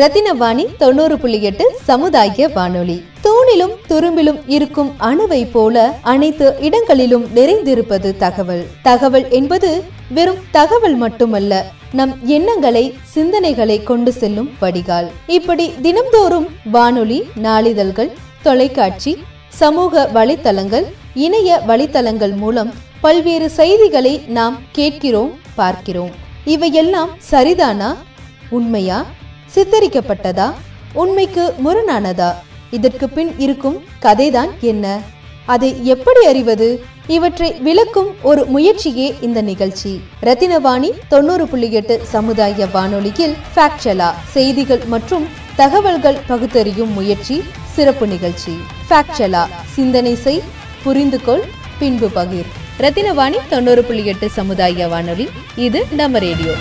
ரத்தினவாணி தொண்ணூறு புள்ளி எட்டு சமுதாய வானொலி. தூணிலும் துரும்பிலும் இருக்கும் அணுவை போல அனைத்து இடங்களிலும் நிறைந்திருப்பது தகவல். தகவல் என்பது வெறும் தகவல் மட்டுமல்ல நம் எண்ணங்களை சிந்தனைகளை கொண்டு செல்லும் வடிகால். இப்படி தினம்தோறும் வானொலி நாளிதழ்கள் தொலைக்காட்சி சமூக வலைத்தளங்கள் இணைய வலைத்தளங்கள் மூலம் பல்வேறு செய்திகளை நாம் கேட்கிறோம் பார்க்கிறோம். இவையெல்லாம் சரிதானா உண்மையா? சித்தரிக்கப்பட்டதா? உண்மைக்கு முரணானதா? இதற்கு பின் இருக்கும் கதைதான் என்ன? அதை எப்படி அறிவது? இவற்றை விளக்கும் ஒரு முயற்சியே இந்த நிகழ்ச்சி. ரத்தினவாணி தொண்ணூறு புள்ளி எட்டு சமுதாய வானொலியில் ஃபேக்சலா செய்திகள் மற்றும் தகவல்கள் பகுத்தறியும் முயற்சி சிறப்பு நிகழ்ச்சி. ஃபேக்சலா சிந்தனை செய் புரிந்து கொள் பின்பு பகிர். ரத்தினவாணி தொண்ணூறு புள்ளி எட்டு சமுதாய வானொலி இது நம்ம ரேடியோ.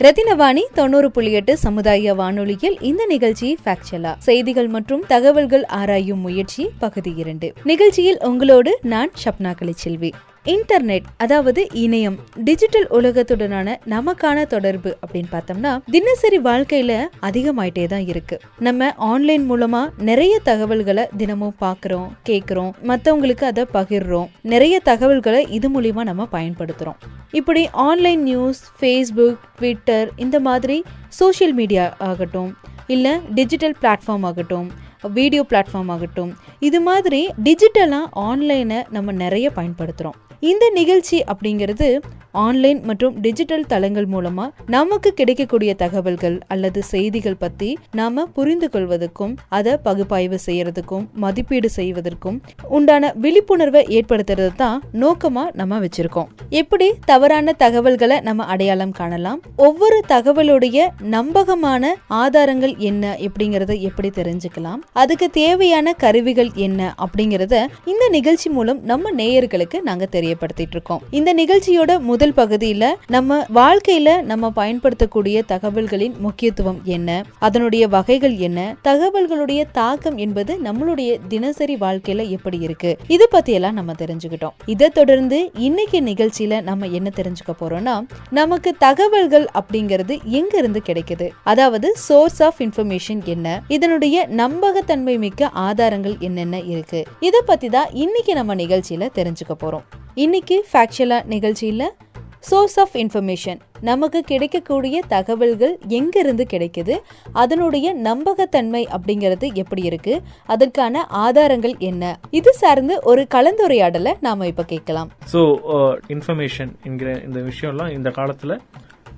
ரத்தினவாணி தொண்ணூறு புள்ளி எட்டு சமுதாய வானொலியில் இந்த நிகழ்ச்சி ஃபேக்சலா செய்திகள் மற்றும் தகவல்கள் ஆராயும் முயற்சி பகுதி இரண்டு. நிகழ்ச்சியில் உங்களோடு நான் ஷப்னா கலைச்செல்வி இன்டர்நெட் அதாவது இணையம் டிஜிட்டல் உலகத்துடனான நமக்கான தொடர்பு அப்படின்னு பார்த்தோம்னா தினசரி வாழ்க்கையில அதிகமாயிட்டே தான் இருக்கு. நம்ம ஆன்லைன் மூலமா நிறைய தகவல்களை தினமும் பாக்குறோம் கேக்குறோம் மத்தவங்களுக்கு அதை பகிர்றோம். நிறைய தகவல்களை இது மூலியமா நம்ம பயன்படுத்துறோம். இப்படி ஆன்லைன் நியூஸ் ஃபேஸ்புக் ட்விட்டர் இந்த மாதிரி சோஷியல் மீடியா ஆகட்டும் இல்லை டிஜிட்டல் பிளாட்ஃபார்ம் ஆகட்டும் வீடியோ பிளாட்ஃபார்ம் ஆகட்டும் இது மாதிரி டிஜிட்டலாக ஆன்லைனை நம்ம நிறைய பயன்படுத்துகிறோம் இந்த நிகழ்ச்சி அப்படிங்கிறது ஆன்லைன் மற்றும் டிஜிட்டல் தளங்கள் மூலமா நமக்கு கிடைக்கக்கூடிய தகவல்கள் அல்லது செய்திகள் பத்தி நாம புரிந்து கொள்வதற்கும் அதை பகுப்பாய்வு செய்யறதுக்கும் மதிப்பீடு செய்வதற்கும் உண்டான விழிப்புணர்வை ஏற்படுத்துறது தான் நோக்கமா நம்ம வச்சிருக்கோம். எப்படி தவறான தகவல்களை நம்ம அடையாளம் காணலாம்? ஒவ்வொரு தகவலுடைய நம்பகமான ஆதாரங்கள் என்ன எப்படிங்கறத எப்படி தெரிஞ்சுக்கலாம்? அதுக்கு தேவையான கருவிகள் என்ன அப்படிங்கறத இந்த நிகழ்ச்சி மூலம் நம்ம நேயர்களுக்கு நாங்க தெரியப்படுத்திட்டு இருக்கோம் இந்த நிகழ்ச்சியோட முதல் பகுதியில நம்ம வாழ்க்கையில நம்ம பயன்படுத்தக்கூடிய தகவல்களின் முக்கியத்துவம் என்ன? அதனுடைய வகைகள் என்ன? தகவல்களுடைய தாக்கம் என்பது நம்மளுடைய தினசரி வாழ்க்கையில எப்படி இருக்கு? இது பத்தி எல்லாம் நம்ம தெரிஞ்சுக்கிட்டோம். இதை தொடர்ந்து இன்னைக்கு நிகழ்ச்சியில நம்ம என்ன தெரிஞ்சுக்க போறோம்னா நமக்கு தகவல்கள் அப்படிங்கிறது எங்க இருந்து கிடைக்குது? அதாவது சோர்ஸ் ஆஃப் இன்ஃபர்மேஷன் என்ன? இதனுடைய நம்பகத்தன்மை மிக்க ஆதாரங்கள் என்னென்ன இருக்கு? இதை பத்தி தான் இன்னைக்கு நம்ம நிகழ்ச்சியில தெரிஞ்சுக்க போறோம். இன்னைக்கு ஃபேக்சுவலா நிகழ்ச்சியில் சோர்ஸ் ஆஃப் இன்ஃபர்மேஷன் நமக்கு கிடைக்கக்கூடிய தகவல்கள் எங்கிருந்து கிடைக்குது? அதனுடைய நம்பகத்தன்மை அப்படிங்கிறது எப்படி இருக்கு? அதற்கான ஆதாரங்கள் என்ன? இது சார்ந்து ஒரு கலந்துரையாடலை நாம இப்ப கேட்கலாம். ஸோ இன்ஃபர்மேஷன் uh, என்கிற இந்த விஷயம்லாம் இந்த காலத்தில்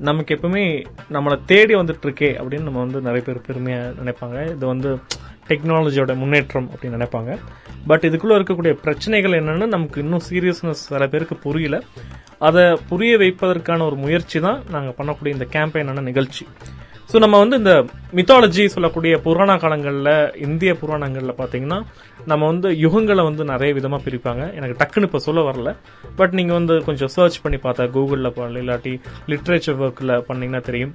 நமக்கு எப்பவுமே நம்மளை தேடி வந்துட்டு இருக்கே அப்படின்னு நம்ம வந்து நிறைய பேர் பெருமையாக நினைப்பாங்க. இது வந்து டெக்னாலஜியோட முன்னேற்றம் அப்படின்னு நினைப்பாங்க. பட் இதுக்குள்ளே இருக்கக்கூடிய பிரச்சனைகள் என்னென்னு நமக்கு இன்னும் சீரியஸ்னஸ் சில பேருக்கு புரியல. அதை புரிய வைப்பதற்கான ஒரு முயற்சி தான் நாங்கள் பண்ணக்கூடிய இந்த கேம்பெயினான நிகழ்ச்சி. ஸோ நம்ம வந்து இந்த மித்தாலஜி சொல்லக்கூடிய புராண காலங்களில் இந்திய புராணங்களில் பார்த்தீங்கன்னா நம்ம வந்து யுகங்களை வந்து நிறைய விதமாக பிரிப்பாங்க. எனக்கு டக்குன்னு இப்போ சொல்ல வரல. பட் நீங்கள் வந்து கொஞ்சம் சர்ச் பண்ணி பார்த்தா கூகுளில் இல்லாட்டி லிட்ரேச்சர் ஒர்க்கில் பண்ணிங்கன்னா தெரியும்.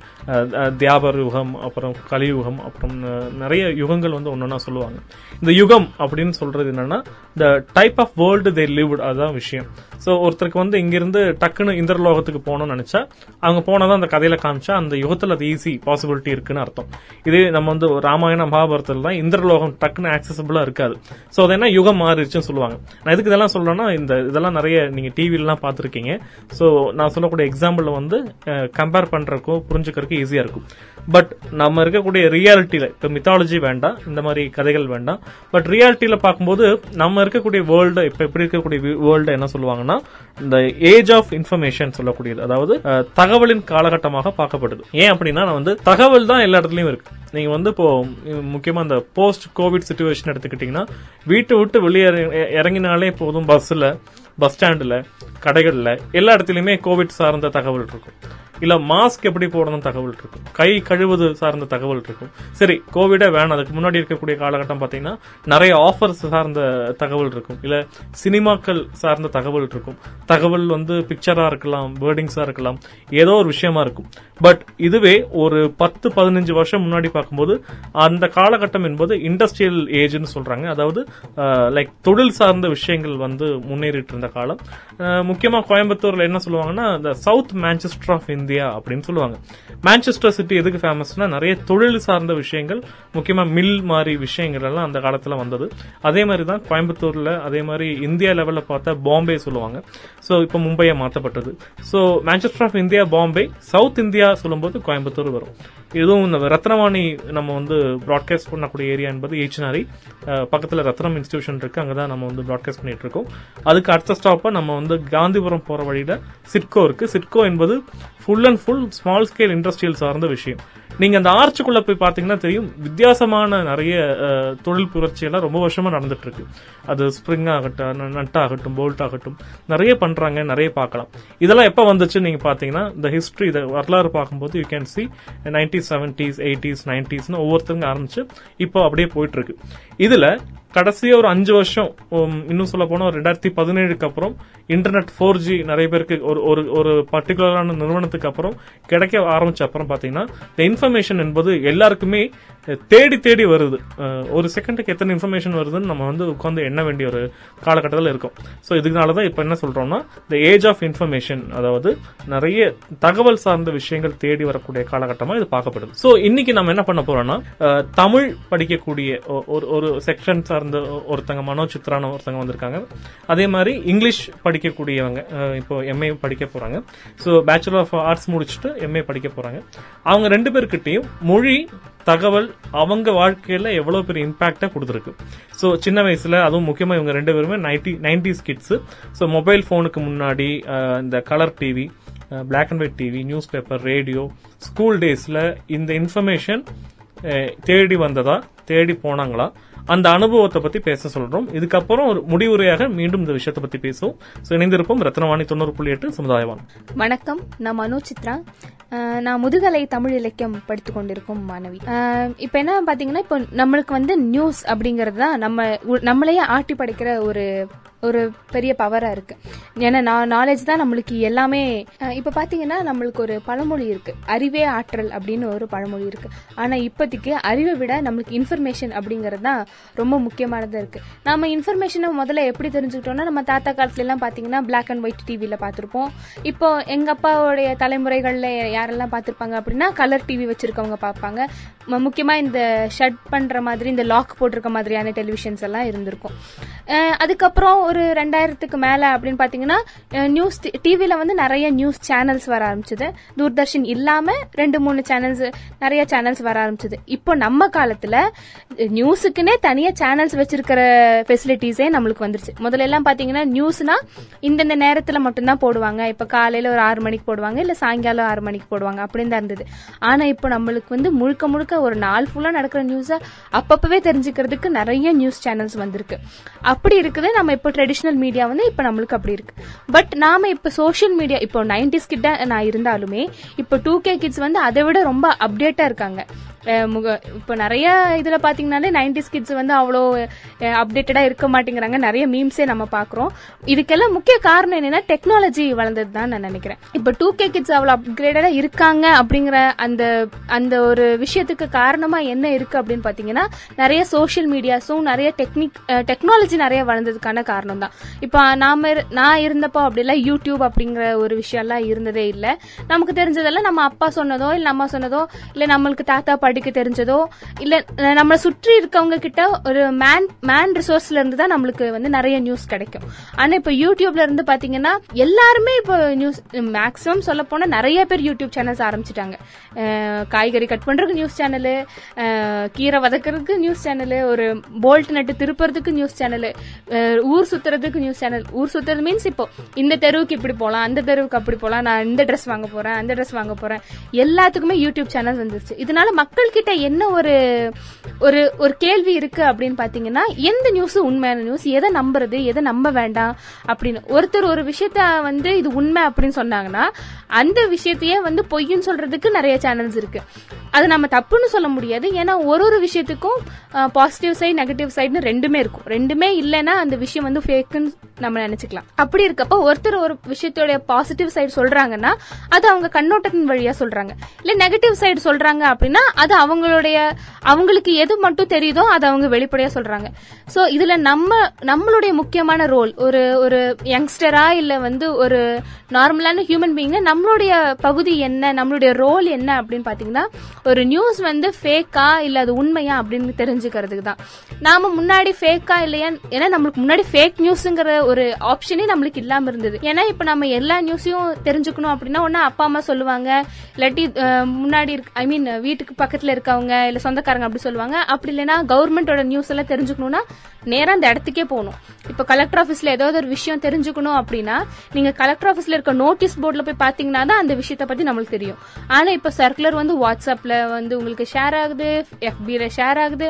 தியாபர் யுகம் அப்புறம் கலியுகம் அப்புறம் நிறைய யுகங்கள் வந்து ஒன்றா சொல்லுவாங்க. இந்த யுகம் அப்படின்னு சொல்கிறது என்னென்னா இந்த type of world they lived அதுதான் விஷயம். ஸோ ஒருத்தருக்கு வந்து இங்கிருந்து டக்குன்னு இந்திரலோகத்துக்கு போகணும்னு நினச்சா அவங்க போனதான் அந்த கதையில காமிச்சா அந்த யுகத்தில் அது ஈஸி பாசிபிலிட்டி இருக்குன்னு அர்த்தம். இதே நம்ம வந்து ராமாயண மகாபாரத்தில் தான் இந்திரலோகம் டக்குன்னு ஆக்சசபிளாக இருக்காது. ஸோ அது என்ன? யுகம் மாறிடுச்சுன்னு சொல்லுவாங்க. நான் எதுக்கு இதெல்லாம் சொல்லணும்னா இந்த இதெல்லாம் நிறைய நீங்கள் டிவிலலாம் பார்த்துருக்கீங்க. ஸோ நான் சொல்லக்கூடிய எக்ஸாம்பிள் வந்து கம்பேர் பண்ணுறக்கும் புரிஞ்சுக்கிறதுக்கு ஈஸியாக இருக்கும். பட் நம்ம இருக்கக்கூடிய ரியாலிட்டியில் இப்போ மித்தாலஜி வேண்டாம் இந்த மாதிரி கதைகள் வேண்டாம். பட் ரியாலிட்டியில் பார்க்கும்போது நம்ம இருக்கக்கூடிய வேர்ல்டு இப்போ எப்படி இருக்கக்கூடிய வேர்ல்டு என்ன சொல்லுவாங்கன்னா இந்த ஏஜ் ஆஃப் இன்ஃபர்மேஷன் சொல்லக்கூடியது. அதாவது தகவலின் காலகட்டமாக பார்க்கப்படுது. ஏன் அப்படின்னா நான் வந்து தகவல் தான் எல்லா இடத்துலையும் இருக்கு. நீங்க வந்து இப்போ முக்கியமாக முக்கியமா இந்த போஸ்ட் கோவிட் சுச்சுவேஷன் எடுத்துக்கிட்டீங்கன்னா வீட்டை விட்டு வெளியே இறங்கி- இறங்கினாலே போதும் பஸ்ஸில் பஸ் ஸ்டாண்டில் கடைகளில் எல்லா இடத்துலையுமே கோவிட் சார்ந்த தகவல் இருக்கும். இல்ல மாஸ்க் எப்படி போடணும் தகவல் இருக்கும்? கை கழுவுது சார்ந்த தகவல் இருக்கும். சரி கோவிடே வேணாம். அதுக்கு முன்னாடி இருக்கக்கூடிய காலகட்டம் பாத்தீங்கன்னா நிறைய ஆஃபர்ஸ் சார்ந்த தகவல் இருக்கும். இல்ல சினிமாக்கள் சார்ந்த தகவல் இருக்கும். தகவல் வந்து பிக்சரா இருக்கலாம் வேர்டிங்ஸா இருக்கலாம். ஏதோ ஒரு விஷயமா இருக்கும். பட் இதுவே ஒரு பத்து பதினஞ்சு வருஷம் முன்னாடி பார்க்கும்போது அந்த காலகட்டம் என்பது இண்டஸ்ட்ரியல் ஏஜ்னு சொல்றாங்க. அதாவது லைக் தொழில் சார்ந்த விஷயங்கள் வந்து முன்னேறிட்டு இருந்த காலம். முக்கியமாக முக்கியமா கோயம்புத்தூர்ல என்ன சொல்லுவாங்கன்னா இந்த south Manchester of India India அப்படின்னு சொல்லுவாங்க. மான்செஸ்டர் சிட்டி எதுக்கு ஃபேமஸ்னா நிறைய தொழில் சார்ந்த விஷயங்கள் முக்கியமா மில் மாதிரி விஷயங்கள் எல்லாம் அந்த காலத்தில் வந்தது. அதே மாதிரி தான் கோயம்புத்தூர்ல அதே மாதிரி இந்தியா லெவல்ல பார்த்தா பாம்பே சொல்லுவாங்க. ஸோ இப்போ மும்பையை மாற்றப்பட்டது so Manchester of India Bombay south India சொல்லும்போது கோயம்புத்தூர் வரும். இதுவும் இந்த ரத்னவாணி நம்ம வந்து ப்ராட்காஸ்ட் பண்ணக்கூடிய ஏரியா என்பது ஏச்சினாரி பக்கத்துல ரத்னம் இன்ஸ்டிடியூஷன் இருக்கு. அங்கதான் நம்ம வந்து ப்ராட்காஸ்ட் பண்ணிட்டு இருக்கோம் அதுக்கு அடுத்த ஸ்டாப்பா நம்ம வந்து காந்திபுரம் போற வழியில சிட்கோ இருக்கு. சிட்கோ என்பது full full and full small scale industrial சார்ந்த விஷயம். நீங்க அந்த ஆர்ச்சுக்குள்ள போய் பார்த்தீங்கன்னா தெரியும் வித்தியாசமான நிறைய தொழில் புரட்சியெல்லாம் ரொம்ப வருஷமா நடந்துட்டு இருக்கு அது ஸ்ப்ரிங் ஆகட்டும் நட் ஆகட்டும் போல்ட் ஆகட்டும் நிறைய பண்றாங்க நிறைய பார்க்கலாம். இதெல்லாம் எப்போ வந்துச்சு நீங்க பாத்தீங்கன்னா இந்த ஹிஸ்டரி இதை வரலாறு பார்க்கும்போது you can see nineteen seventies eighties நைன்டிஸ்னு ஒவ்வொருத்தருங்க ஆரம்பிச்சு இப்போ அப்படியே போயிட்டு இருக்கு இதுல கடைசியாக ஒரு அஞ்சு வருஷம் இன்னும் சொல்ல போனால் ஒரு ரெண்டாயிரத்தி பதினேழுக்கு அப்புறம் இன்டர்நெட் ஃபோர் ஜி நிறைய பேருக்கு ஒரு ஒரு ஒரு பர்டிகுலரான நிறுவனத்துக்கு அப்புறம் கிடைக்க ஆரம்பிச்ச அப்புறம் பார்த்தீங்கன்னா இந்த இன்ஃபர்மேஷன் என்பது எல்லாருக்குமே தேடி தேடி வருது. ஒரு செகண்டுக்கு எத்தனை இன்ஃபர்மேஷன் வருதுன்னு நம்ம வந்து உட்காந்து எண்ண வேண்டிய ஒரு காலகட்டத்தில் இருக்கும். ஸோ இதுனால தான் இப்போ என்ன சொல்கிறோம்னா இந்த ஏஜ் ஆஃப் இன்ஃபர்மேஷன் அதாவது நிறைய தகவல் சார்ந்த விஷயங்கள் தேடி வரக்கூடிய காலகட்டமாக இது பார்க்கப்படுது. ஸோ இன்னைக்கு நம்ம என்ன பண்ண போறோம்னா தமிழ் படிக்கக்கூடிய ஒரு ஒரு செக்ஷன் சார்ந்த சார்ந்த ஒருத்தங்க மனோ சித்ரான ஒருத்தங்க வந்திருக்காங்க. அதே மாதிரி இங்கிலீஷ் படிக்கக்கூடியவங்க இப்போ எம்ஏ படிக்க போகிறாங்க ஸோ பேச்சுலர் ஆஃப் ஆர்ட்ஸ் முடிச்சுட்டு எம்ஏ படிக்க போகிறாங்க அவங்க ரெண்டு பேர்கிட்டையும் மொழி தகவல் அவங்க வாழ்க்கையில் எவ்வளோ பெரிய இம்பாக்டா கொடுத்துருக்கு. ஸோ சின்ன வயசில் அதுவும் முக்கியமாக இவங்க ரெண்டு பேருமே ninety nineties kids so mobile ஃபோனுக்கு முன்னாடி இந்த colour TV black and white TV newspaper radio school டேஸில் இந்த இன்ஃபர்மேஷன் தேடி வந்ததா தேடி போனாங்களா? அந்த அனுபவத்தை பத்தி பேச சொல்றோம். இதுக்கப்புறம் ஒரு முடிவுரையாக மீண்டும் இந்த விஷயத்தை பத்தி பேசுவோம். ஸோ இணைந்திருப்போம் ரத்னவாணி தொண்ணூறு புள்ளி எட்டு சமுதாயவான். வணக்கம். நான் மனோ சித்ரா. நான் முதுகலை தமிழ் இலக்கியம் படித்து கொண்டிருக்கும் மாணவி. இப்போ என்ன பாத்தீங்கன்னா இப்போ நம்மளுக்கு வந்து நியூஸ் அப்படிங்கிறது தான் நம்ம நம்மளையே ஆட்டி படைக்கிற ஒரு ஒரு பெரிய பவராக இருக்கு. ஏன்னா நான் நாலேஜ் தான் நம்மளுக்கு எல்லாமே இப்போ பார்த்தீங்கன்னா நம்மளுக்கு ஒரு பழமொழி இருக்கு. அறிவே ஆற்றல் அப்படின்னு ஒரு பழமொழி இருக்கு. ஆனால் இப்போதைக்கு அறிவை விட நம்மளுக்கு இன்ஃபர்மேஷன் அப்படிங்கிறது தான் ரொம்ப முக்கியமானதாக இருக்கு. நம்ம இன்ஃபர்மேஷனை முதல்ல எப்படி தெரிஞ்சுக்கிட்டோம்னா நம்ம தாத்தா காலத்துலலாம் பார்த்தீங்கன்னா பிளாக் அண்ட் ஒயிட் டிவியில் பார்த்துருப்போம் இப்போ எங்கள் அப்பாவுடைய தலைமுறைகளில் யாரெல்லாம் பார்த்துருப்பாங்க அப்படின்னா கலர் டிவி வச்சுருக்கவங்க பார்ப்பாங்க முக்கியமாக இந்த ஷட் பண்ணுற மாதிரி இந்த லாக் போட்டிருக்க மாதிரியான டெலிவிஷன்ஸ் எல்லாம் இருந்திருக்கும். அதுக்கப்புறம் ஒரு ரெண்டாயிரத்துக்கு மேலே அப்படின்னு பார்த்தீங்கன்னா நியூஸ் டிவியில் வந்து நிறைய நியூஸ் சேனல்ஸ் வர ஆரம்பிச்சது. தூர்தர்ஷன் இல்லாமல் ரெண்டு மூணு சேனல்ஸ் நிறைய சேனல்ஸ் வர ஆரம்பிச்சது. இப்போ நம்ம காலத்தில் நியூஸுக்குன்னே தனியாக சேனல்ஸ் வச்சிருக்கிற ஃபெசிலிட்டிஸே நம்மளுக்கு வந்துருச்சு. முதல்ல எல்லாம் பார்த்தீங்கன்னா நியூஸ்னா இந்தந்த நேரத்தில் மட்டும்தான் போடுவாங்க. இப்போ காலையில் ஒரு ஆறு மணிக்கு போடுவாங்க இல்லை சாயங்காலம் ஆறு மணிக்கு போடுவாங்க. அப்படின்னு தான் இருந்தது. ஆனால் இப்போ நம்மளுக்கு வந்து முழுக்க முழுக்க ஒரு நாள் ஃபுல்லாக நடக்கிற நியூஸை அப்பப்பவே தெரிஞ்சுக்கிறதுக்கு நிறைய நியூஸ் சேனல்ஸ் வந்திருக்கு. அப்படி இருக்குது நம்ம இப்போ ட்ரெடிஷ்னல் மீடியா வந்து இப்போ நம்மளுக்கு அப்படி இருக்கு. பட் நாம இப்போ சோஷியல் மீடியா இப்போ நைன்டிஸ் கிட்ட நான் இருந்தாலுமே இப்போ டூ கே கிட்ஸ் வந்து அதை விட ரொம்ப அப்டேட்டா இருக்காங்க. முக இப்போ நிறைய இதில் பார்த்தீங்கன்னாலே நைன்டிஸ் கிட்ஸ் வந்து அவ்வளோ அப்டேட்டடாக இருக்க மாட்டேங்கிறாங்க. நிறைய மீம்ஸே நம்ம பார்க்குறோம் இதுக்கெல்லாம் முக்கிய காரணம் என்னென்னா டெக்னாலஜி வளர்ந்தது தான் நான் நினைக்கிறேன். இப்போ டூ கே கிட்ஸ் அவ்வளோ அப்கிரேடடாக இருக்காங்க அப்படிங்கிற அந்த அந்த ஒரு விஷயத்துக்கு காரணமாக என்ன இருக்குது அப்படின்னு பார்த்தீங்கன்னா நிறைய சோஷியல் மீடியாஸும் நிறைய டெக்னிக் டெக்னாலஜி நிறைய வளர்ந்ததுக்கான காரணம் தான் இப்போ நாம இரு- நான் இருந்தப்போ அப்படிலாம் யூடியூப் அப்படிங்கிற ஒரு விஷயம்லாம் இருந்ததே இல்லை. நமக்கு தெரிஞ்சதெல்லாம் நம்ம அப்பா சொன்னதோ இல்லை நம்ம சொன்னதோ இல்லை நம்மளுக்கு தாத்தா படிக்க தெரிஞ்சதோ இல்லை நம்மளை சுற்றி இருக்கவங்க கிட்ட ஒரு மேன் மேன் ரிசோர்ஸ்ல இருந்து தான் நம்மளுக்கு வந்து நிறைய நியூஸ் கிடைக்கும். ஆனா இப்போ யூடியூப்ல இருந்து பாத்தீங்கன்னா எல்லாருமே இப்போ நியூஸ் மேக்ஸிமம் சொல்ல போனா நிறைய பேர் யூடியூப் சேனல்ஸ் ஆரம்பிச்சிட்டாங்க. காய்கறி கட் பண்றதுக்கு நியூஸ் சேனலு கீரை வதக்குறதுக்கு நியூஸ் சேனலு ஒரு போல்ட் நட்டு திருப்புறதுக்கு நியூஸ் சேனலு ஊர் சுத்துறதுக்கு நியூஸ் சேனல் ஊர் சுத்துறது மீன்ஸ் இப்போ இந்த தெருவுக்கு இப்படி போகலாம் அந்த தெருவுக்கு அப்படி போகலாம் நான் இந்த ட்ரெஸ் வாங்க போறேன் அந்த ட்ரெஸ் வாங்க போறேன். எல்லாத்துக்குமே யூடியூப் சேனல் வந்துருச்சு. இதனால மக்கள் கிட்ட என்ன ஒரு ஒரு ஒரு கேள்வி இருக்கு அப்படின்னு பாத்தீங்கன்னா எந்த நியூஸ் உண்மையான நியூஸ் எதை நம்புறது? எதை நம்ப வேண்டாம்? அப்படின்னு. ஒருத்தர் ஒரு விஷயத்த வந்து இது உண்மை அப்படின்னு சொன்னாங்கன்னா அந்த விஷயத்தையே வந்து பொய்ன்னு சொல்றதுக்கு நிறைய சேனல்ஸ் இருக்கு. அது நம்ம தப்புன்னு சொல்ல முடியாது. ஏன்னா ஒரு ஒரு விஷயத்துக்கும் பாசிட்டிவ் சைடு நெகட்டிவ் சைடுன்னு ரெண்டுமே இருக்கும். ரெண்டுமே இல்லைன்னா அந்த விஷயம் வந்து ஃபேக்குன்னு நம்ம நினச்சிக்கலாம். அப்படி இருக்கப்போ ஒருத்தர் ஒரு விஷயத்தோடைய பாசிட்டிவ் சைடு சொல்கிறாங்கன்னா அது அவங்க கண்ணோட்டத்தின் வழியாக சொல்கிறாங்க இல்லை நெகட்டிவ் சைடு சொல்கிறாங்க அப்படின்னா அது அவங்களுடைய அவங்களுக்கு எது மட்டும் தெரியுதோ அதை அவங்க வெளிப்படையாக சொல்கிறாங்க ஸோ இதில் நம்ம நம்மளுடைய முக்கியமான ரோல் ஒரு ஒரு யங்ஸ்டரா இல்லை வந்து ஒரு நார்மலான ஹியூமன் பீயிங்னா நம்மளுடைய பகுதி என்ன நம்மளுடைய ரோல் என்ன அப்படின்னு பார்த்தீங்கன்னா ஒரு நியூஸ் வந்து ஃபேக்கா இல்ல அது உண்மையா அப்படின்னு தெரிஞ்சுக்கிறதுக்கு தான். நாம முன்னாடி ஃபேக்கா இல்லையா? ஏன்னா நம்மளுக்கு முன்னாடி ஃபேக் நியூஸ்ங்கிற ஒரு ஆப்ஷனே நம்மளுக்கு இல்லாம இருந்தது. ஏன்னா இப்ப நம்ம எல்லா நியூஸையும் தெரிஞ்சுக்கணும் அப்படின்னா ஒண்ணு அப்பா அம்மா சொல்லுவாங்க. இல்லாட்டி முன்னாடி ஐ மீன் வீட்டுக்கு பக்கத்துல இருக்கவங்க இல்ல சொந்தக்காரங்க அப்படி சொல்லுவாங்க. அப்படி இல்லைன்னா கவர்மெண்டோட நியூஸ் எல்லாம் தெரிஞ்சுக்கணும்னா நேராக அந்த இடத்துக்கே போகணும். இப்ப கலெக்டர் ஆபீஸ்ல ஏதாவது ஒரு விஷயம் தெரிஞ்சுக்கணும் அப்படின்னா நீங்க கலெக்டர் ஆபீஸ்ல இருக்க நோட்டீஸ் போர்டில் போய் பாத்தீங்கன்னா தான் அந்த விஷயத்தை பத்தி நம்மளுக்கு தெரியும். ஆனா இப்ப சர்க்குலர் வந்து வந்து உங்களுக்கு ஷேர் ஆகுது எஃபியில் ஷேர் ஆகுது.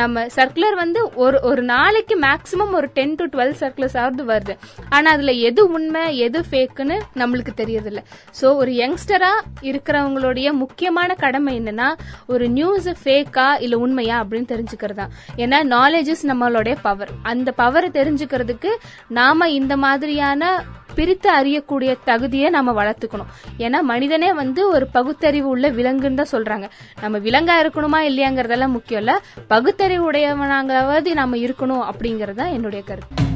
நம்ம சர்க்குலர் வந்து ஒரு ஒரு நாளைக்கு மேக்ஸிமம் ஒரு டென் டு டுவெல் சர்க்குலர்ஸ் ஆகுது வருது. ஆனால் அதில் எது உண்மை எது ஃபேக்குன்னு நம்மளுக்கு தெரியறதில்ல. ஸோ ஒரு யங்ஸ்டராக இருக்கிறவங்களுடைய முக்கியமான கடமை என்னன்னா ஒரு நியூஸ் ஃபேக்கா இல்லை உண்மையா அப்படின்னு தெரிஞ்சுக்கிறது தான். ஏன்னா நாலேஜ் இஸ் நம்மளுடைய பவர் அந்த பவரை தெரிஞ்சுக்கிறதுக்கு நாம இந்த மாதிரியான பிரித்து அறியக்கூடிய தகுதியை நம்ம வளர்த்துக்கணும். ஏன்னா மனிதனே வந்து ஒரு பகுத்தறிவு உள்ள விலங்குன்னு தான் சொல்றாங்க. நம்ம விலங்கா இருக்கணுமா இல்லையாங்கிறதெல்லாம் முக்கியம் இல்ல. பகுத்தறிவு உடையவனாங்காவது நம்ம இருக்கணும் அப்படிங்கறது தான் என்னுடைய கருத்து.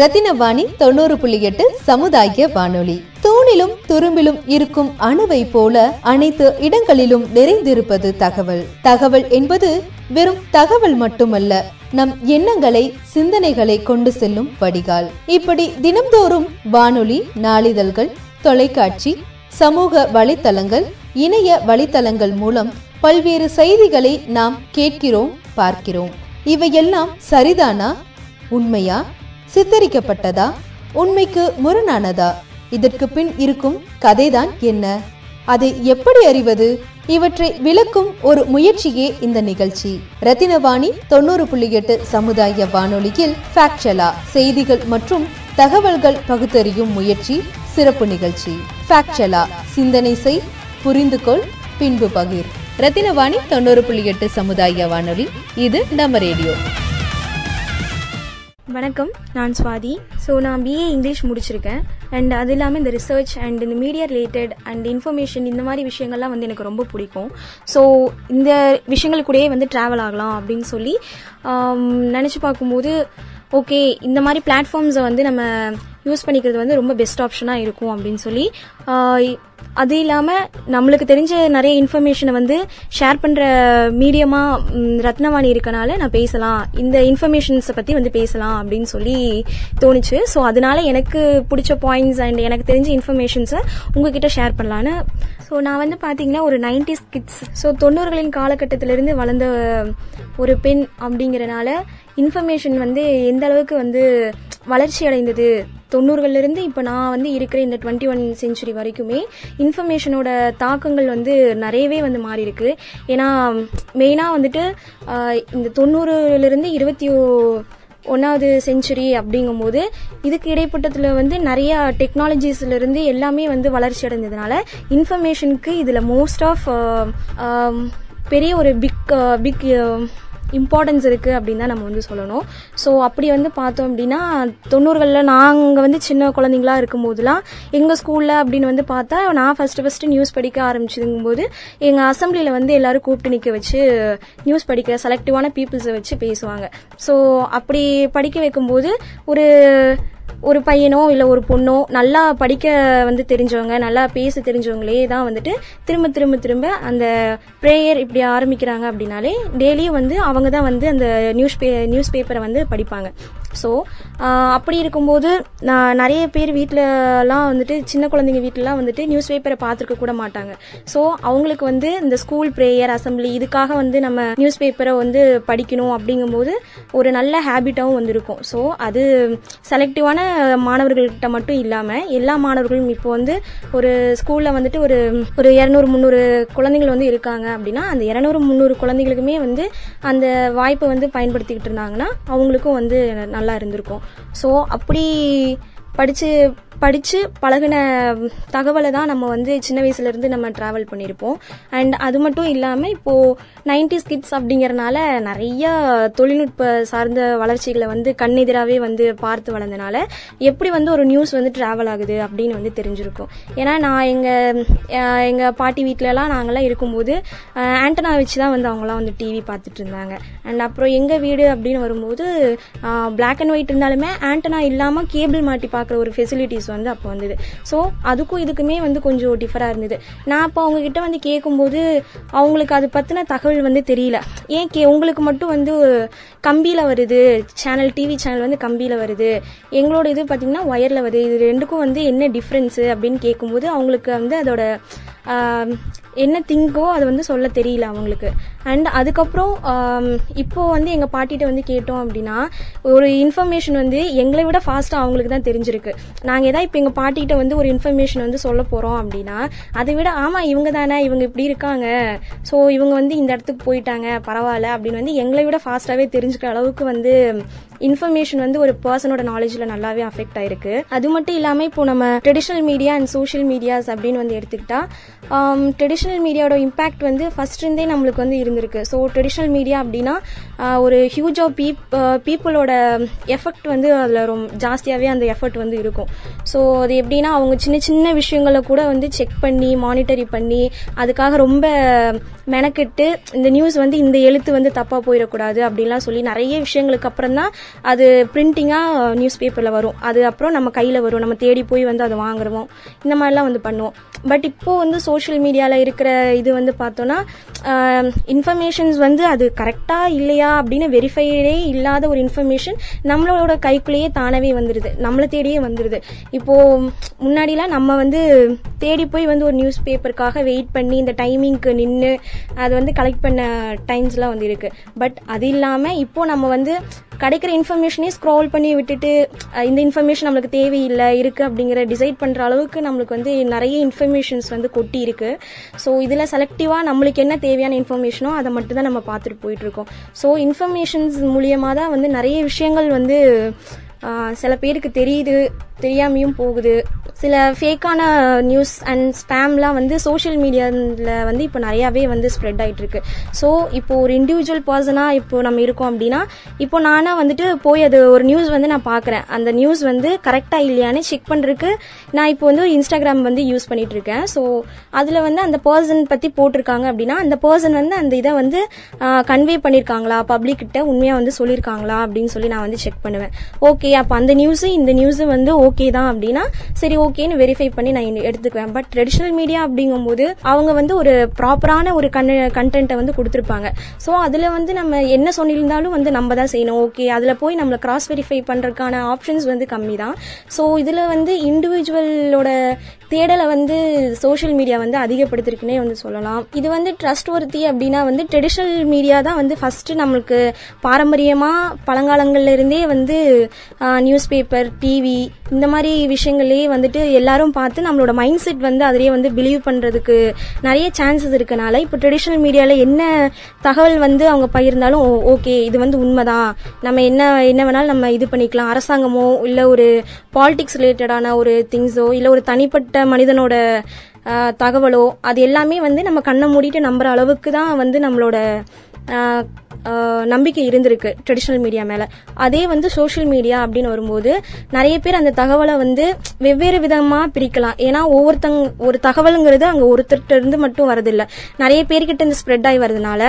ரத்தினவாணி தொண்ணூறு புள்ளி எட்டு சமுதாய வானொலி. தூணிலும் துரும்பிலும் இருக்கும் அணுவை போல அனைத்து இடங்களிலும் நிறைந்திருப்பது தகவல். தகவல் என்பது வெறும் தகவல் மட்டுமல்ல நம் எண்ணங்களை சிந்தனைகளை கொண்டு செல்லும் வடிகால். இப்படி தினம்தோறும் வானொலி நாளிதழ்கள் தொலைக்காட்சி சமூக வலைத்தளங்கள் இணைய வலைத்தளங்கள் மூலம் பல்வேறு செய்திகளை நாம் கேட்கிறோம் பார்க்கிறோம். இவையெல்லாம் சரிதானா? உண்மையா? சித்தரிக்கப்பட்டதா? உண்மைக்கு முரணானதா? இதற்கு பின் இருக்கும் கதைதான் என்ன? அதை எப்படி அறிவது? இவற்றை விளக்கும் ஒரு முயற்சியே இந்த நிகழ்ச்சி. ரத்தினவாணி தொண்ணூறு புள்ளி எட்டு சமுதாய வானொலியில் ஃபேக்சலா செய்திகள் மற்றும் தகவல்கள் பகுத்தறியும் முயற்சி சிறப்பு நிகழ்ச்சி. ஃபேக்சலா சிந்தனை செய் புரிந்து கொள் பின்பு பகிர். ரத்தினவாணி தொண்ணூறு புள்ளி எட்டு சமுதாய வானொலி இது நம்ம ரேடியோ. வணக்கம் நான் சுவாதி. ஸோ நான் பிஏ இங்கிலீஷ் முடிச்சிருக்கேன். அண்ட் அது இல்லாமல் இந்த ரிசர்ச் அண்ட் இந்த மீடியா ரிலேட்டட் அண்ட் இன்ஃபர்மேஷன் இந்த மாதிரி விஷயங்கள்லாம் வந்து எனக்கு ரொம்ப பிடிக்கும். ஸோ இந்த விஷயங்களுக்கூடயே வந்து ட்ராவல் ஆகலாம் அப்படின்னு சொல்லி நினச்சி பார்க்கும்போது ஓகே இந்த மாதிரி பிளாட்ஃபார்ம்ஸை வந்து நம்ம யூஸ் பண்ணிக்கிறது வந்து ரொம்ப பெஸ்ட் ஆப்ஷனாக இருக்கும் அப்படின்னு சொல்லி அது இல்லாமல் நம்மளுக்கு தெரிஞ்ச நிறைய இன்ஃபர்மேஷனை வந்து ஷேர் பண்ணுற மீடியமாக ரத்னவாணி இருக்கனால நான் பேசலாம். இந்த இன்ஃபர்மேஷன்ஸை பற்றி வந்து பேசலாம் அப்படின்னு சொல்லி தோணுச்சு. ஸோ அதனால எனக்கு பிடிச்ச பாயிண்ட்ஸ் அண்ட் எனக்கு தெரிஞ்ச இன்ஃபர்மேஷன்ஸை உங்ககிட்ட ஷேர் பண்ணலான்னு. ஸோ நான் வந்து பார்த்தீங்கன்னா ஒரு நைன்டிஸ் கிட்ஸ் ஸோ தொண்ணூறுகளின் காலகட்டத்திலிருந்து வளர்ந்த ஒரு பெண் அப்படிங்கிறனால இன்ஃபர்மேஷன் வந்து எந்த அளவுக்கு வந்து வளர்ச்சி அடைந்தது தொண்ணூறுகள்லேருந்து இப்போ நான் வந்து இருக்கிற இந்த டுவெண்ட்டி ஒன் செஞ்சுரி வரைக்குமே இன்ஃபர்மேஷனோட தாக்கங்கள் வந்து நிறையவே வந்து மாறி இருக்கு ஏன்னா மெயினாக வந்துட்டு இந்த தொண்ணூறுலேருந்து இருபத்தி ஒன்றாவது செஞ்சுரி அப்படிங்கும்போது இதுக்கு இடைப்பட்டத்தில் வந்து நிறைய டெக்னாலஜிஸ்லேருந்து எல்லாமே வந்து வளர்ச்சி அடைந்ததுனால இன்ஃபர்மேஷனுக்கு இதில் மோஸ்ட் ஆஃப் பெரிய ஒரு பிக் பிக் இம்பார்ட்டன்ஸ் இருக்குது அப்படின்னு தான் நம்ம வந்து சொல்லணும். ஸோ அப்படி வந்து பார்த்தோம் அப்படின்னா தொண்ணூறுகளில் நாங்கள் வந்து சின்ன குழந்தைங்களா இருக்கும்போதுலாம் எங்கள் ஸ்கூலில் அப்படின்னு வந்து பார்த்தா நான் ஃபஸ்ட்டு ஃபஸ்ட்டு நியூஸ் படிக்க ஆரம்பிச்சதுங்கும்போது எங்கள் அசம்பிளியில் வந்து எல்லோரும் கூப்பிட்டு நிற்க வச்சு நியூஸ் படிக்கிற செலக்டிவான பீப்புள்ஸை வச்சு பேசுவாங்க. ஸோ அப்படி படிக்க வைக்கும்போது ஒரு ஒரு பையனோ இல்லை ஒரு பொண்ணோ நல்லா படிக்க வந்து தெரிஞ்சவங்க நல்லா பேச தெரிஞ்சவங்களே தான் வந்துட்டு திரும்ப திரும்ப திரும்ப அந்த ப்ரேயர் இப்படி ஆரம்பிக்கிறாங்க அப்படின்னாலே டெய்லியும் வந்து அவங்க தான் வந்து அந்த நியூஸ் பே நியூஸ் பேப்பரை வந்து படிப்பாங்க. ஸோ அப்படி இருக்கும்போது நான் நிறைய பேர் வீட்டிலலாம் வந்துட்டு சின்ன குழந்தைங்க வீட்டிலலாம் வந்துட்டு நியூஸ் பேப்பரை பார்த்துருக்க கூட மாட்டாங்க. ஸோ அவங்களுக்கு வந்து இந்த ஸ்கூல் ப்ரேயர் அசம்பிளி இதுக்காக வந்து நம்ம நியூஸ் பேப்பரை வந்து படிக்கணும் அப்படிங்கும்போது ஒரு நல்ல ஹேபிட்டாகவும் வந்திருக்கும். ஸோ அது செலக்டிவான மாணவர்கள்கிட்ட மட்டும் இல்லாமல் எல்லா மாணவர்களும் இப்போ வந்து ஒரு ஸ்கூலில் வந்துட்டு ஒரு ஒரு இரநூறு முந்நூறு குழந்தைகள் வந்து இருக்காங்க அப்படின்னா அந்த இரநூறு முந்நூறு குழந்தைகளுக்குமே வந்து அந்த வாய்ப்பை வந்து பயன்படுத்திக்கிட்டு இருந்தாங்கன்னா அவங்களுக்கும் வந்து நல்லா இருந்திருக்கும். ஸோ அப்படி படித்து படித்து பழகின தகவலை தான் நம்ம வந்து சின்ன வயசுலேருந்து நம்ம ட்ராவல் பண்ணியிருப்போம் அண்ட் அது மட்டும் இல்லாமல் இப்போது நைன்டிஸ் கிட்ஸ் அப்படிங்கறனால நிறையா தொழில்நுட்ப சார்ந்த வளர்ச்சிகளை வந்து கண்ணெதிராகவே வந்து பார்த்து வளர்ந்தனால எப்படி வந்து ஒரு நியூஸ் வந்து ட்ராவல் ஆகுது அப்படின்னு வந்து தெரிஞ்சிருக்கும். ஏன்னா நான் எங்கள் எங்கள் பாட்டி வீட்டிலலாம் நாங்கள்லாம் இருக்கும்போது ஆண்டனா வச்சு தான் வந்து அவங்களாம் வந்து டிவி பார்த்துட்டு இருந்தாங்க. அண்ட் அப்புறம் எங்கள் வீடு அப்படின்னு வரும்போது பிளாக் அண்ட் ஒயிட் இருந்தாலுமே ஆண்டனா இல்லாமல் கேபிள் மாட்டி பார்க்க பார்க்குற ஒரு ஃபெசிலிட்டிஸ் வந்து அப்போ வந்தது. ஸோ அதுக்கும் இதுக்குமே வந்து கொஞ்சம் டிஃபராக இருந்தது. நான் அப்போ அவங்கக்கிட்ட வந்து கேட்கும்போது அவங்களுக்கு அது பற்றின தகவல் வந்து தெரியல. ஏன் கே உங்களுக்கு மட்டும் வந்து கம்பியில் வருது சேனல் டிவி சேனல் வந்து கம்பியில் வருது. எங்களோட இது பார்த்திங்கன்னா ஒயரில் வருது. இது ரெண்டுக்கும் வந்து என்ன டிஃப்ரென்ஸு அப்படின்னு கேட்கும்போது அவங்களுக்கு வந்து அதோட என்ன திங்கோ அதை வந்து சொல்ல தெரியல அவங்களுக்கு. அண்ட் அதுக்கப்புறம் இப்போது வந்து எங்கள் பாட்டிகிட்ட வந்து கேட்டோம் அப்படின்னா ஒரு இன்ஃபர்மேஷன் வந்து எங்களை விட ஃபாஸ்ட்டாக அவங்களுக்கு தான் தெரிஞ்சிருக்கு. நாங்கள் ஏதாவது இப்போ எங்கள் பாட்டிகிட்ட வந்து ஒரு இன்ஃபர்மேஷன் வந்து சொல்ல போகிறோம் அப்படின்னா அதை விட ஆமாம் இவங்க தானே இவங்க இப்படி இருக்காங்க. ஸோ இவங்க வந்து இந்த இடத்துக்கு போயிட்டாங்க பரவாயில்ல அப்படின்னு வந்து எங்களை விட ஃபாஸ்ட்டாகவே தெரிஞ்சுக்கிற அளவுக்கு வந்து இன்ஃபர்மேஷன் வந்து ஒரு பர்சனோட நாலேஜில் நல்லாவே அஃபெக்ட் ஆயிருக்கு. அது மட்டும் இல்லாமல் இப்போ நம்ம traditional media and social medias அப்படின்னு வந்து எடுத்துக்கிட்டா ட்ரெடிஷ்னல் மீடியாவோட இம்பேக்ட் வந்து ஃபர்ஸ்ட் இருந்தே நம்மளுக்கு வந்து இருந்திருக்கு. ஸோ ட்ரெடிஷ்னல் மீடியா அப்படின்னா uh, ஒரு ஹியூஜ் ஆஃப் பீப் பீப்புளோட எஃபெக்ட் வந்து அதில் ரொம்ப ஜாஸ்தியாகவே அந்த எஃபர்ட் வந்து இருக்கும். ஸோ அது எப்படின்னா அவங்க சின்ன சின்ன விஷயங்களை கூட வந்து செக் பண்ணி மானிட்டரி பண்ணி அதுக்காக ரொம்ப மெனக்கெட்டு இந்த நியூஸ் வந்து இந்த எழுத்து வந்து தப்பாக போயிடக்கூடாது அப்படின்லாம் சொல்லி நிறைய விஷயங்களுக்கு அப்புறம் தான் அது பிரிண்டிங்காக நியூஸ் பேப்பரில் வரும். அது அப்புறம் நம்ம கையில் வரும். நம்ம தேடி போய் வந்து அதை வாங்குறோம். இந்த மாதிரிலாம் வந்து பண்ணுவோம். பட் இப்போது வந்து சோஷியல் மீடியாவில் இருக்கிற இது வந்து பார்த்தோன்னா இன்ஃபர்மேஷன்ஸ் வந்து அது கரெக்டாக இல்லையா அப்படின்னு வெரிஃபைடே இல்லாத ஒரு இன்ஃபர்மேஷன் நம்மளோட கைக்குள்ளேயே தானவே வந்துடுது நம்மளை தேடியே வந்துடுது இப்போது முன்னாடிலாம் நம்ம வந்து தேடி போய் வந்து ஒரு நியூஸ் பேப்பருக்காக வெயிட் பண்ணி இந்த டைமிங்க்கு நின்று அது வந்து கலெக்ட் பண்ண டைம்ஸ்லாம் வந்து இருக்குது பட் அது இல்லாமல் இப்போது நம்ம வந்து கிடைக்கிற இன்ஃபர்மேஷனே ஸ்க்ரோல் பண்ணி விட்டுட்டு இந்த இன்ஃபர்மேஷன் நம்மளுக்கு தேவையில்லை இருக்குது அப்படிங்கிற டிசைட் பண்ணுற அளவுக்கு நம்மளுக்கு வந்து நிறைய இன்ஃபர்மேஷன்ஸ் வந்து கொட்டி இருக்குது ஸோ இதில் செலக்டிவாக நம்மளுக்கு என்ன தேவையான இன்ஃபர்மேஷனோ அதை மட்டும் தான் நம்ம பார்த்துட்டு போயிட்டுருக்கோம் ஸோ இன்ஃபர்மேஷன்ஸ் மூலியமாக தான் வந்து நிறைய விஷயங்கள் வந்து சில பேருக்கு தெரியுது தெரியாமையும் போகுது. சில ஃபேக்கான நியூஸ் அண்ட் ஸ்பேம்லாம் வந்து சோஷியல் மீடியாவில் வந்து இப்போ நிறையாவே வந்து ஸ்ப்ரெட் ஆயிட்டு ஸோ இப்போ ஒரு இண்டிவிஜுவல் பர்சனாக இப்போ நம்ம இருக்கோம் அப்படின்னா இப்போ நானாக வந்துட்டு போய் அது ஒரு நியூஸ் வந்து நான் பார்க்குறேன் அந்த நியூஸ் வந்து கரெக்டாக இல்லையான்னு செக் பண்ணுறதுக்கு நான் இப்போ வந்து இன்ஸ்டாகிராம் வந்து யூஸ் பண்ணிகிட்ருக்கேன் இருக்கேன் ஸோ அதில் வந்து அந்த பர்சன் பற்றி போட்டிருக்காங்க அப்படின்னா அந்த பர்சன் வந்து அந்த இதை வந்து கன்வே பண்ணியிருக்காங்களா பப்ளிக்கிட்ட உண்மையாக வந்து சொல்லியிருக்காங்களா அப்படின்னு சொல்லி நான் வந்து செக் பண்ணுவேன். ஓகே அப்போ அந்த நியூஸு இந்த நியூஸு வந்து ஓகே தான் அப்படின்னா சரி ஓகேன்னு வெரிஃபை பண்ணி நான் எடுத்துக்குவேன். பட் ட்ரெடிஷ்னல் மீடியா அப்படிங்கும்போது அவங்க வந்து ஒரு ப்ராப்பரான ஒரு கன் கண்டென்ட்டை வந்து கொடுத்துருப்பாங்க. ஸோ அதில் வந்து நம்ம என்ன சொல்லியிருந்தாலும் வந்து நம்ம தான் செய்யணும். ஓகே அதில் போய் நம்மளை கிராஸ் வெரிஃபை பண்ணுறதுக்கான ஆப்ஷன்ஸ் வந்து கம்மி தான். ஸோ இதில் வந்து இண்டிவிஜுவலோட தேடலை வந்து சோஷியல் மீடியா வந்து அதிகப்படுத்திருக்குன்னே வந்து சொல்லலாம். இது வந்து ட்ரஸ்ட் ஒருத்தி அப்படின்னா வந்து ட்ரெடிஷ்னல் மீடியா தான் வந்து ஃபஸ்ட்டு நம்மளுக்கு பாரம்பரியமாக பழங்காலங்கள்ல இருந்தே வந்து நியூஸ் பேப்பர் டிவி இந்த மாதிரி விஷயங்கள்லேயே வந்துட்டு எல்லாரும் பார்த்து நம்மளோட மைண்ட் செட் வந்து அதிலேயே வந்து பிலீவ் பண்ணுறதுக்கு நிறைய சான்சஸ் இருக்கனால இப்போ ட்ரெடிஷ்னல் மீடியாவில் என்ன தகவல் வந்து அவங்க பகிர்ந்தாலும் ஓகே இது வந்து உண்மைதான். நம்ம என்ன என்ன வேணாலும் நம்ம இது பண்ணிக்கலாம். அரசாங்கமோ இல்லை ஒரு பாலிடிக்ஸ் ரிலேட்டடான ஒரு திங்ஸோ இல்லை ஒரு தனிப்பட்ட மனிதனோட தகவலோ அது எல்லாமே வந்து நம்ம கண்ணை மூடிட்டு நம்புற அளவுக்கு தான் வந்து நம்மளோட நம்பிக்கை இருந்திருக்கு ட்ரெடிஷ்னல் மீடியா மேல. அதே வந்து சோஷியல் மீடியா அப்படின்னு வரும்போது நிறைய பேர் அந்த தகவலை வந்து வெவ்வேறு விதமா பிரிக்கலாம். ஏன்னா ஒவ்வொருத்தங்க ஒரு தகவலுங்கிறது அங்க ஒருத்தர்கிட்ட இருந்து மட்டும் வரதில்ல. நிறைய பேர்கிட்ட இருந்து ஸ்ப்ரெட் ஆகி வரதுனால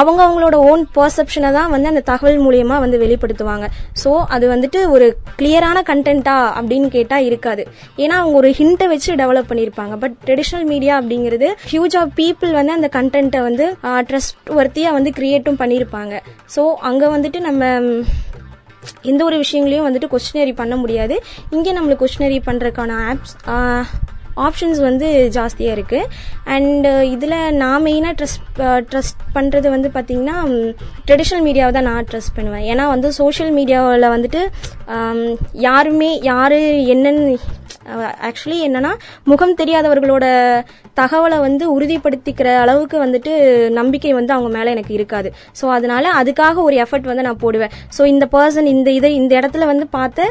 அவங்க அவங்களோட ஓன் பர்செப்ஷனை தான் வந்து அந்த தகவல் மூலியமா வந்து வெளிப்படுத்துவாங்க. ஸோ அது வந்துட்டு ஒரு கிளியரான கண்டென்ட்டா அப்படின்னு கேட்டா இருக்காது. ஏன்னா அவங்க ஒரு ஹிண்ட்டை வச்சு டெவலப் பண்ணியிருப்பாங்க பட் ட்ரெடிஷ்னல் மீடியா அப்படிங்கிறது ஹியூஜ் ஆஃப் பீப்புள் வந்து அந்த கண்டென்ட்டை வந்து ட்ரஸ்ட் ஒர்த்தியா வந்து கிரியேட்டும் பண்ணியிருப்பாங்க ஸோ அங்கே வந்துட்டு நம்ம எந்த ஒரு விஷயங்களையும் வந்துட்டு கொஸ்டினரி பண்ண முடியாது. இங்கே நம்மளுக்கு கொஸ்டினரி பண்ணுறதுக்கான ஆப்ஸ் ஆப்ஷன்ஸ் வந்து ஜாஸ்தியாக இருக்குது அண்டு இதில் நான் மெயினாக ட்ரஸ்ட் ட்ரஸ்ட் பண்ணுறது வந்து பார்த்திங்கன்னா ட்ரெடிஷ்னல் மீடியாவை தான் நான் ட்ரஸ்ட் பண்ணுவேன். ஏன்னா வந்து சோஷியல் மீடியாவில் வந்துட்டு யாருமே யார் என்னென்னு ஆக்சுவலி என்னன்னா முகம் தெரியாதவர்களோட தகவலை வந்து உறுதிப்படுத்திக்கிற அளவுக்கு வந்துட்டு நம்பிக்கை வந்து அவங்க மேல எனக்கு இருக்காது. ஸோ அதனால அதுக்காக ஒரு எஃபர்ட் வந்து நான் போடுவேன். ஸோ இந்த பர்சன் இந்த இதை இந்த இடத்துல வந்து பார்த்த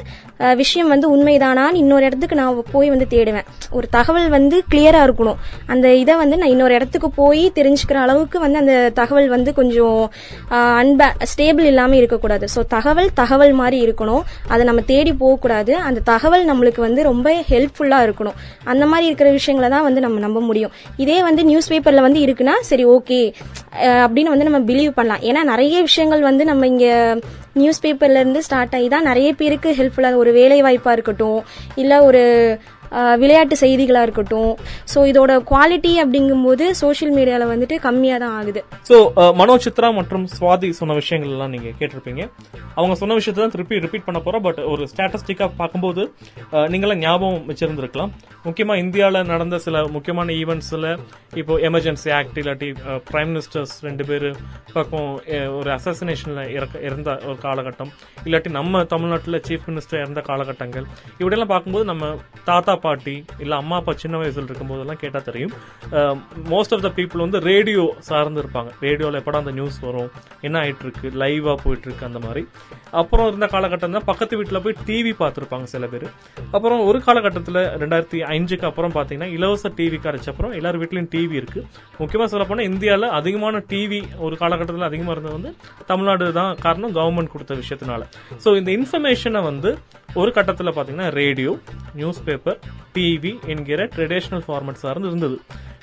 விஷயம் வந்து உண்மைதானான்னு இன்னொரு இடத்துக்கு நான் போய் வந்து தேடுவேன். ஒரு தகவல் வந்து கிளியரா இருக்கணும். அந்த இதை வந்து நான் இன்னொரு இடத்துக்கு போய் தெரிஞ்சுக்கிற அளவுக்கு வந்து அந்த தகவல் வந்து கொஞ்சம் அன்பே ஸ்டேபிள் இல்லாமல் இருக்கக்கூடாது. ஸோ தகவல் தகவல் மாதிரி இருக்கணும். அதை நம்ம தேடி போகக்கூடாது. அந்த தகவல் நம்மளுக்கு வந்து ரொம்ப ஹெல்ப்ஃபுல்லாக இருக்கணும். அந்த மாதிரி இருக்கிற விஷயங்களை தான் வந்து நம்ம நம்ப முடியும். இதே வந்து நியூஸ் பேப்பரில் வந்து இருக்குன்னா சரி ஓகே அப்படின்னு வந்து நம்ம பிலீவ் பண்ணலாம். ஏன்னா நிறைய விஷயங்கள் வந்து நம்ம இங்கே நியூஸ் பேப்பர்லேருந்து ஸ்டார்ட் ஆகி தான் நிறைய பேருக்கு ஹெல்ப்ஃபுல்லாக ஒரு வேலை வாய்ப்பாக இருக்கட்டும் இல்லை ஒரு விளையாட்டு செய்திகளாக இருக்கட்டும். ஸோ இதோட குவாலிட்டி அப்படிங்கும்போது சோஷியல் மீடியாவில் வந்துட்டு கம்மியாக தான் ஆகுது. ஸோ மனோ சித்ரா மற்றும் சுவாதி சொன்ன விஷயங்கள் எல்லாம் கேட்டிருப்பீங்க. அவங்க சொன்ன விஷயத்தை தான் திருப்பி ரிப்பீட் பண்ண போகிறோம் பட் ஒரு ஸ்டாட்டிஸ்டிக்கா பார்க்கும்போது நீங்களாம் ஞாபகம் வச்சுருந்துருக்கலாம். முக்கியமாக இந்தியாவில் நடந்த சில முக்கியமான ஈவெண்ட்ஸில் இப்போ எமர்ஜென்சி ஆக்ட் இல்லாட்டி பிரைம் மினிஸ்டர்ஸ் ரெண்டு பேர் பக்கம் ஒரு அசோசினேஷனில் இறக்க இறந்த ஒரு காலகட்டம். இல்லாட்டி நம்ம தமிழ்நாட்டில் சீஃப் மினிஸ்டர் இறந்த காலகட்டங்கள். இப்படியெல்லாம் பார்க்கும்போது நம்ம தாத்தா பாட்டி இல்லை அம்மா அப்பா சின்ன வயசில் இருக்கும்போதெல்லாம் கேட்டால் தெரியும். மோஸ்ட் ஆஃப் த பீப்புள் வந்து ரேடியோ சார்ந்து இருப்பாங்க. ரேடியோவில் எப்படா அந்த நியூஸ் வரும்? என்ன ஆயிட்டு இருக்கு போயிட்டுருக்கு அந்த மாதிரி. அப்புறம் இருந்த காலகட்டம் தான் பக்கத்து வீட்டில் போய் டிவி பார்த்துருப்பாங்க சில பேர். அப்புறம் ஒரு காலகட்டத்தில் ரெண்டாயிரத்தி அஞ்சுக்கு அப்புறம் பார்த்தீங்கன்னா இலவச டிவி கிடைச்ச அப்புறம் எல்லார் வீட்லேயும் டிவி இருக்குது முக்கியமாக சொல்ல போனால் இந்தியாவில் அதிகமான டிவி ஒரு காலகட்டத்தில் அதிகமாக இருந்தது வந்து தமிழ்நாடு தான் காரணம் கவர்மெண்ட் கொடுத்த விஷயத்தினால. ஸோ இந்த இன்ஃபர்மேஷனை வந்து ஒரு கட்டத்தில் பார்த்தீங்கன்னா ரேடியோ நியூஸ் பேப்பர் டிவி என்கிற ட்ரெடிஷ்னல் ஃபார்மேட் சார்ந்து இருந்தது.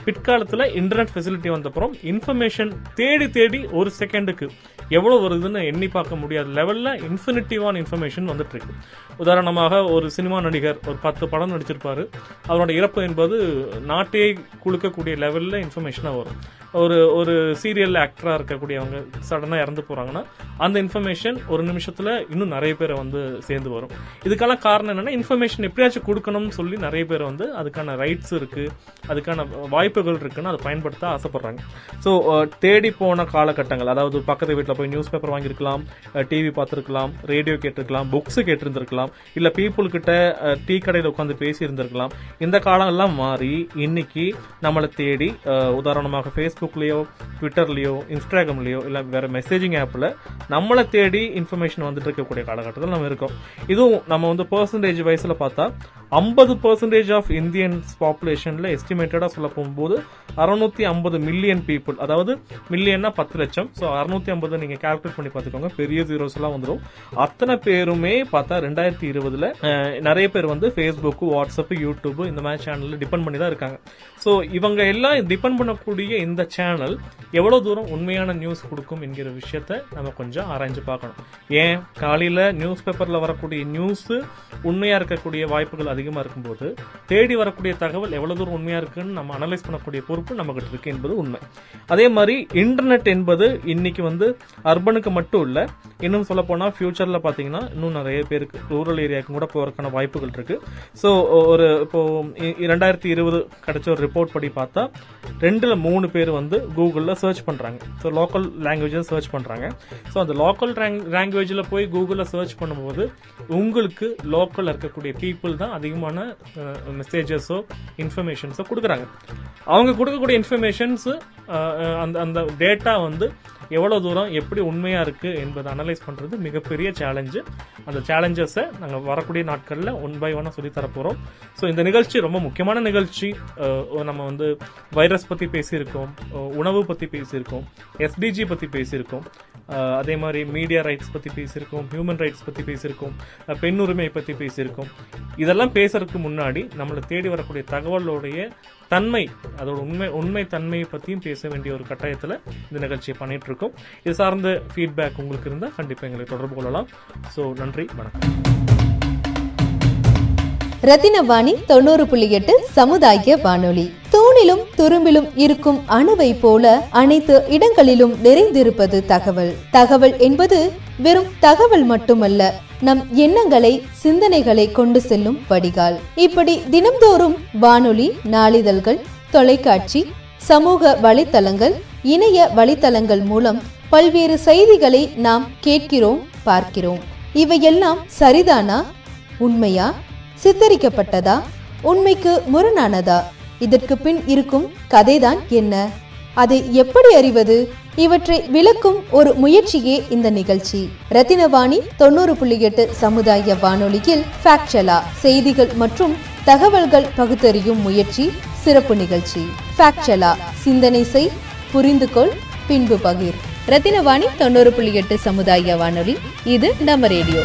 பிற்காலத்தில் இன்டர்நெட் ஃபெசிலிட்டி வந்தப்புறம் இன்ஃபர்மேஷன் தேடி தேடி ஒரு செகண்டுக்கு எவ்வளோ வருதுன்னு எண்ணி பார்க்க முடியாத லெவலில் இன்ஃபினிட்டிவான இன்ஃபர்மேஷன் வந்துட்டுருக்கு. உதாரணமாக ஒரு சினிமா நடிகர் ஒரு பத்து படம் நடிச்சிருப்பார். அவரோட இறப்பு என்பது நாட்டே கொடுக்கக்கூடிய லெவலில் இன்ஃபர்மேஷனாக வரும். ஒரு ஒரு சீரியல் ஆக்டராக இருக்கக்கூடியவங்க சடனாக இறந்து போகிறாங்கன்னா அந்த இன்ஃபர்மேஷன் ஒரு நிமிஷத்தில் இன்னும் நிறைய பேரை வந்து சேர்ந்து வரும். இதுக்கெல்லாம் காரணம் என்னென்னா இன்ஃபர்மேஷன் எப்படியாச்சும் கொடுக்கணும்னு சொல்லி நிறைய பேர் வந்து அதுக்கான ரைட்ஸ் இருக்குது அதுக்கான வாய்ப்புகள் இருக்குன்னு அதை பயன்படுத்த ஆசைப்படுறாங்க. ஸோ தேடி போன காலகட்டங்கள் அதாவது பக்கத்து வீட்டில் போய் நியூஸ் பேப்பர் வாங்கியிருக்கலாம் டிவி பார்த்துருக்கலாம் ரேடியோ கேட்டிருக்கலாம் புக்ஸ் கேட்டிருந்திருக்கலாம் இல்லை பீப்புள்கிட்ட டீ கடையில் உட்காந்து பேசியிருந்திருக்கலாம். இந்த காலம் எல்லாம் மாறி இன்னைக்கு நம்மளை தேடி உதாரணமாக ஃபேஸ்புக்லேயோ ட்விட்டர்லேயோ இன்ஸ்டாகிராம்லேயோ இல்லை வேறு மெசேஜிங் ஆப்பில் நம்மளை தேடி இன்ஃபர்மேஷன் வந்துட்டு இருக்கக்கூடிய காலகட்டத்தில் நம்ம இருக்கோம். இதுவும் நம்ம வந்து பர்சன்டேஜ் வயசுல பார்த்தா ஐம்பது பர்சன்டேஜ் ஆஃப் இந்தியன்ஸ் பாப்புலேஷனில் எஸ்டிமேட்டடாக சொல்ல போகும்போது போது அறுநூத்தி ஐம்பது மில்லியன் பீப்புள் அதாவது மில்லியன்னா பத்து லட்சம். ஸோ அறுநூத்தி ஐம்பது நீங்க கேல்குலேட் பண்ணி பார்த்துக்கோங்க. பெரிய ஜீரோஸ் எல்லாம் வந்துடும் அத்தனை பேருமே பார்த்தா ரெண்டாயிரத்தி இருபதுல நிறைய பேர் வந்து ஃபேஸ்புக்கு வாட்ஸ்அப் யூடியூப் இந்த மாதிரி சேனல்ல டிபெண்ட் பண்ணி தான் இருக்காங்க. ஸோ இவங்க எல்லாம் டிபெண்ட் பண்ணக்கூடிய இந்த சேனல் எவ்வளவு தூரம் உண்மையான நியூஸ் கொடுக்கும் என்கிற விஷயத்த நம்ம கொஞ்சம் ஆராய்ஞ்சு பார்க்கணும். ஏன்? காலையில நியூஸ் பேப்பர்ல வரக்கூடிய நியூஸ் உண்மையா இருக்கக்கூடிய வாய்ப்புகள் அதிகமா இருக்கும்போது தேடி வரக்கூடிய தகவல் எவ்வளவு தூரம் உண்மையா இருக்குன்னு நம்ம அனலைஸ் பண்ணக்கூடிய பொறுப்பு நம்ம கிட்ட இருக்கு என்பது உண்மை. அதே மாதிரி இன்டர்நெட் என்பது இன்னைக்கு வந்து அர்பனுக்கு மட்டும் இல்லை இன்னும் சொல்ல போனால் ஃபியூச்சரில் பார்த்தீங்கன்னா இன்னும் நிறைய பேருக்கு ரூரல் ஏரியாவுக்கு கூட போகிறதுக்கான வாய்ப்புகள் இருக்கு. ஸோ ஒரு இப்போ இரண்டாயிரத்தி இருபது கிடைச்ச ஒரு ரிப்போர்ட் படி பார்த்தா ரெண்டில் மூணு பேர் வந்து கூகுளில் சர்ச் பண்ணுறாங்க ஸோ லோக்கல் லாங்குவேஜில் சர்ச் பண்ணுறாங்க ஸோ அந்த லோக்கல் லாங்குவேஜில் போய் கூகுளில் சர்ச் பண்ணும்போது உங்களுக்கு லோக்கலில் இருக்கக்கூடிய பீப்புள் தான் அதிகமான மெசேஜஸோ இன்ஃபர்மேஷன்ஸோ கொடுக்குறாங்க. அவங்க கொடுக்கக்கூடிய இன்ஃபர்மேஷன்ஸ் அந்த அந்த டேட்டா வந்து எவ்வளோ தூரம் எப்படி உண்மையாக இருக்குது என்பதை அனலைஸ் பண்ணுறது மிகப்பெரிய சேலஞ்சு அந்த சேலஞ்சஸை நாங்கள் வரக்கூடிய நாட்களில் ஒன் பை ஒன்னாக சொல்லி தரப்போறோம். ஸோ இந்த நிகழ்ச்சி ரொம்ப முக்கியமான நிகழ்ச்சி. நம்ம வந்து வைரஸ் பற்றி பேசியிருக்கோம் உணவு பற்றி பேசியிருக்கோம் எஸ்டிஜி பற்றி பேசியிருக்கோம் அதே மாதிரி மீடியா ரைட்ஸ் பற்றி பேசியிருக்கோம் ஹியூமன் ரைட்ஸ் பற்றி பேசியிருக்கோம் பெண் உரிமை பற்றி பேசியிருக்கோம். இதெல்லாம் பேசுறதுக்கு முன்னாடி நம்மளை தேடி வரக்கூடிய தகவலோடைய தன்மை அதோட உண்மை உண்மை தன்மையை பத்தியும் பேச வேண்டிய ஒரு கட்டாயத்துல இந்த நிகழ்ச்சியை பண்ணிட்டு இருக்கோம் இது சார்ந்த ஃபீட்பேக் உங்களுக்கு இருந்தால் கண்டிப்பா எங்களை தொடர்பு கொள்ளலாம். ஸோ நன்றி வணக்கம். ரத்தினவாணி தொண்ணூறு புள்ளி எட்டு சமுதாய வானொலி. தூணிலும் துரும்பிலும் இருக்கும் அணுவை போல அனைத்து இடங்களிலும் நிறைந்திருப்பது தகவல். தகவல் என்பது வெறும் தகவல் மட்டுமல்ல நம் எண்ணங்களை சிந்தனைகளை கொண்டு செல்லும் வடிகால். இப்படி தினம்தோறும் வானொலி நாளிதழ்கள் தொலைக்காட்சி சமூக வலைத்தளங்கள் இணைய வலைத்தளங்கள் மூலம் பல்வேறு செய்திகளை நாம் கேட்கிறோம் பார்க்கிறோம். இவையெல்லாம் சரிதானா? உண்மையா? சித்தரிக்கப்பட்டதா? உண்மைக்கு முரணானதா? இதற்கு பின் இருக்கும் கதைதான் என்ன? அதை எப்படி அறிவது? இவற்றை விளக்கும் ஒரு முயற்சியே இந்த நிகழ்ச்சி. ரத்தினவாணி தொண்ணூறு புள்ளி எட்டு சமுதாய வானொலியில் ஃபேக்சலா செய்திகள் மற்றும் தகவல்கள் பகுத்தறியும் முயற்சி சிறப்பு நிகழ்ச்சி. ஃபேக்சலா சிந்தனை செய் புரிந்து கொள் பின்பு பகிர். ரத்தினவாணி தொண்ணூறு புள்ளி எட்டு சமுதாய வானொலி இது நம்ம ரேடியோ.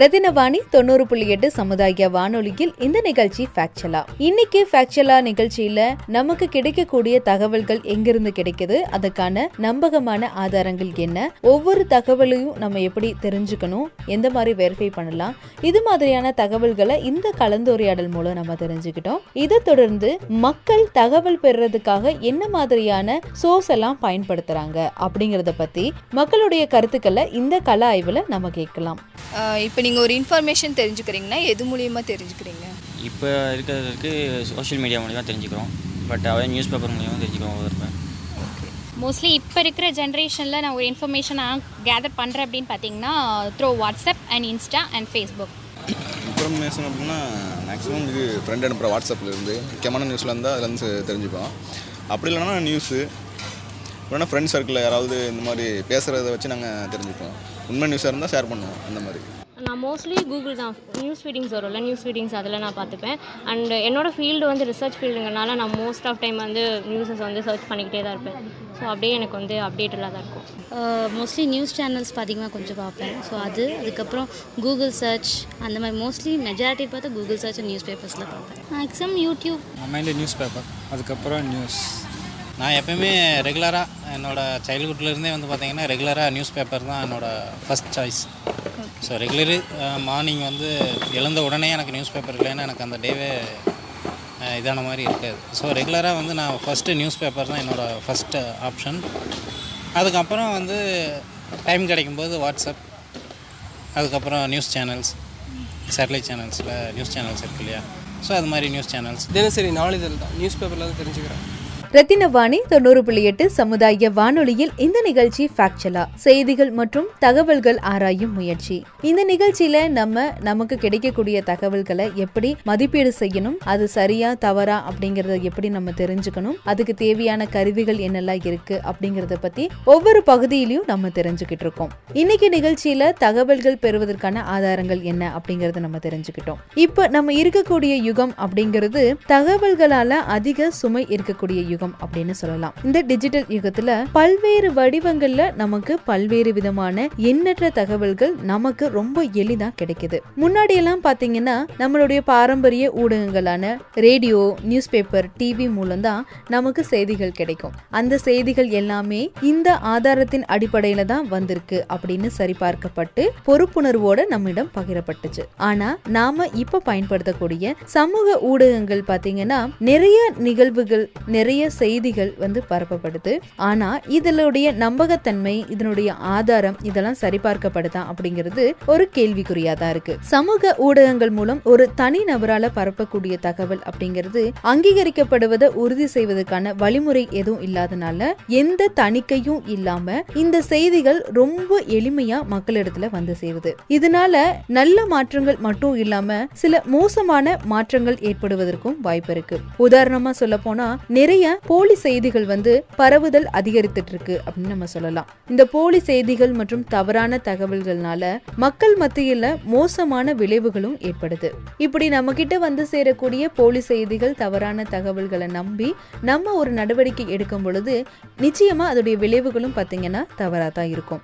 ரத்தினவாணி தொண்ணூறு புள்ளி எட்டு சமுதாய வானொலியில் இந்த நிகழ்ச்சி ஃபேக்சலா இன்னைக்கு ஃபேக்சலா நிகழ்ச்சியில நமக்கு கிடைக்கக்கூடிய தகவல்கள் எங்கிருந்து கிடைக்குது? அதுக்கான நம்பகமான ஆதாரங்கள் என்ன? ஒவ்வொரு தகவலையும் நம்ம எப்படி தெரிஞ்சுக்கணும்? எந்த மாதிரி வெரிஃபை பண்ணலாம்? இது மாதிரியான தகவல்களை இந்த கலந்துரையாடல் மூலம் நம்ம தெரிஞ்சுக்கிட்டோம். இதை தொடர்ந்து மக்கள் தகவல் பெறுறதுக்காக என்ன மாதிரியான சோர்ஸ் எல்லாம் பயன்படுத்துறாங்க? அப்படிங்கறத பத்தி மக்களுடைய கருத்துக்களை இந்த கல ஆய்வுல நம்ம கேட்கலாம். இப்போ நீங்கள் ஒரு இன்ஃபர்மேஷன் தெரிஞ்சுக்கிறீங்கன்னா எது மூலியமாக தெரிஞ்சுக்கிறீங்க? இப்போ இருக்கிறதுக்கு சோஷியல் மீடியா மூலிமா தெரிஞ்சுக்கிறோம். பட் அவன் நியூஸ் பேப்பர் மூலியமாக தெரிஞ்சுக்கிறோம் ஒவ்வொருப்பேன் மோஸ்ட்லி இப்போ இருக்கிற ஜென்ரேஷனில் நான் ஒரு இன்ஃபர்மேஷன் நான் கேதர் பண்ணுறேன் அப்படின்னு பார்த்தீங்கன்னா through WhatsApp and Insta and Facebook information அப்படின்னா மேக்ஸிமம் இது ஃப்ரெண்ட் அனுப்புகிற வாட்ஸ்அப்பில் இருந்து முக்கியமான நியூஸில் இருந்தால் அதுலேருந்து தெரிஞ்சுப்போம். அப்படி இல்லைன்னா நியூஸு இல்லைன்னா ஃப்ரெண்ட் சர்க்கிளில் யாராவது இந்த மாதிரி பேசுகிறத வச்சு நாங்கள் தெரிஞ்சுப்போம். உண்மை நியூஸாக இருந்தால் ஷேர் பண்ணுவோம் அந்த மாதிரி. நான் மோஸ்ட்லி கூகுள் தான். நியூஸ் ஃபீடிங்ஸ் வரும்ல நியூஸ் ஃபீடிங்ஸ் அதில் நான் பார்த்துப்பேன். அண்ட் என்னோட ஃபீல்டு வந்து ரிசர்ச் ஃபீல்டுங்கனால நான் மோஸ்ட் ஆஃப் டைம் வந்து நியூஸஸ் வந்து சர்ச் பண்ணிக்கிட்டே தான் இருப்பேன். ஸோ அப்படியே எனக்கு வந்து அப்டேட்டடாக தான் இருக்கும். மோஸ்ட்லி நியூஸ் சேனல்ஸ் பார்த்திங்கன்னா கொஞ்சம் பார்ப்பேன். ஸோ அது அதுக்கப்புறம் கூகுள் சர்ச் அந்த மாதிரி மோஸ்ட்லி மெஜாரிட்டி பார்த்து கூகுள் சர்ச் நியூஸ் பேப்பர்ஸில் பார்ப்பேன். மேக்ஸிமம் யூடியூப் மைண்டு நியூஸ் பேப்பர் அதுக்கப்புறம் நியூஸ் நான் எப்பயுமே ரெகுலராக என்னோடய சைல்ட்ஹுட்லேருந்தே வந்து பார்த்திங்கன்னா ரெகுலராக நியூஸ் பேப்பர் தான் என்னோடய first choice so regular morning வந்து எழுந்த உடனே எனக்கு நியூஸ் பேப்பர் இல்லைன்னா எனக்கு அந்த டேவே இதான மாதிரி இருக்காது. ஸோ ரெகுலராக வந்து நான் ஃபஸ்ட்டு நியூஸ் பேப்பர் தான் என்னோடய ஃபஸ்ட்டு ஆப்ஷன் அதுக்கப்புறம் வந்து டைம் கிடைக்கும்போது வாட்ஸ்அப் அதுக்கப்புறம் நியூஸ் சேனல்ஸ் சேட்டலைட் சேனல்ஸில் நியூஸ் சேனல்ஸ் இருக்கு இல்லையா? ஸோ அது மாதிரி நியூஸ் சேனல்ஸ் தினசரி நாளிதழ் தான் நியூஸ் பேப்பரில் தான் தெரிஞ்சுக்கிறேன். ரத்தினவாணி தொண்ணூறு புள்ளி எட்டு சமுதாய வானொலியில் இந்த நிகழ்ச்சி ஃபேக்சலா செய்திகள் மற்றும் தகவல்கள் ஆராயும் முயற்சி. இந்த நிகழ்ச்சியில நம்ம நமக்கு கிடைக்கக்கூடிய தகவல்களை எப்படி மதிப்பீடு செய்யணும் அது சரியா தவறா அப்படிங்கறத எப்படி நம்ம தெரிஞ்சுக்கணும் அதுக்கு தேவையான கருவிகள் என்னெல்லாம் இருக்கு அப்படிங்கறத பத்தி ஒவ்வொரு பகுதியிலையும் நம்ம தெரிஞ்சுக்கிட்டு இருக்கோம். இன்னைக்கு நிகழ்ச்சியில தகவல்கள் பெறுவதற்கான ஆதாரங்கள் என்ன அப்படிங்கறத நம்ம தெரிஞ்சுக்கிட்டோம். இப்ப நம்ம இருக்கக்கூடிய யுகம் அப்படிங்கிறது தகவல்களால அதிக சுமை இருக்கக்கூடிய யுகம். யுகம் அப்படின்னு சொல்லலாம். இந்த டிஜிட்டல் யுகத்துல பல்வேறு வடிவங்கள்ல நமக்கு பல்வேறு விதமான எண்ணற்ற தகவல்கள் நமக்கு ரொம்ப எளிதா கிடைக்குது. முன்னாடி எல்லாம் பாத்தீங்கன்னா நம்மளுடைய பாரம்பரிய ஊடகங்களான ரேடியோ நியூஸ் பேப்பர் டிவி மூலம் தான் நமக்கு செய்திகள் கிடைக்கும். அந்த செய்திகள் எல்லாமே இந்த ஆதாரத்தின் அடிப்படையில தான் வந்திருக்கு அப்படின்னு சரிபார்க்கப்பட்டு பொறுப்புணர்வோட நம்மிடம் பகிரப்பட்டுச்சு. ஆனா நாம இப்ப பயன்படுத்தக்கூடிய சமூக ஊடகங்கள் பாத்தீங்கன்னா நிறைய நிகழ்வுகள் நிறைய செய்திகள் வந்து பரப்பப்படுது. ஆனா இதனுடைய நம்பகத்தன்மை இதனுடைய ஆதாரம் இதெல்லாம் சரிபார்க்கப்படுதா அப்படிங்கிறது ஒரு கேள்விக்குறியா தான் இருக்கு. சமூக ஊடகங்கள் மூலம் ஒரு தனி நபரால பரப்பக்கூடிய தகவல் அப்படிங்கிறது அங்கீகரிக்கப்படுவதை உறுதி செய்வதற்கான வழிமுறை எதுவும் இல்லாதனால எந்த தணிக்கையும் இல்லாம இந்த செய்திகள் ரொம்ப எளிமையா மக்களிடத்துல வந்து சேருது. இதனால நல்ல மாற்றங்கள் மட்டும் இல்லாம சில மோசமான மாற்றங்கள் ஏற்படுவதற்கும் வாய்ப்பு இருக்கு. உதாரணமா சொல்ல போனா நிறைய போலி செய்திகள் வந்து பரவுதல் அதிகரித்துட்டு இருக்கு அப்படின்னு நம்ம சொல்லலாம். இந்த போலி செய்திகள் மற்றும் தவறான தகவல்கள்னால மக்கள் மத்தியில மோசமான விளைவுகளும் ஏற்படுது. இப்படி நம்ம கிட்ட வந்து சேரக்கூடிய போலி செய்திகள் தவறான தகவல்களை நம்பி நம்ம ஒரு நடவடிக்கை எடுக்கும் பொழுது நிச்சயமா அதோடைய விளைவுகளும் பார்த்தீங்கன்னா தவறா தான் இருக்கும்.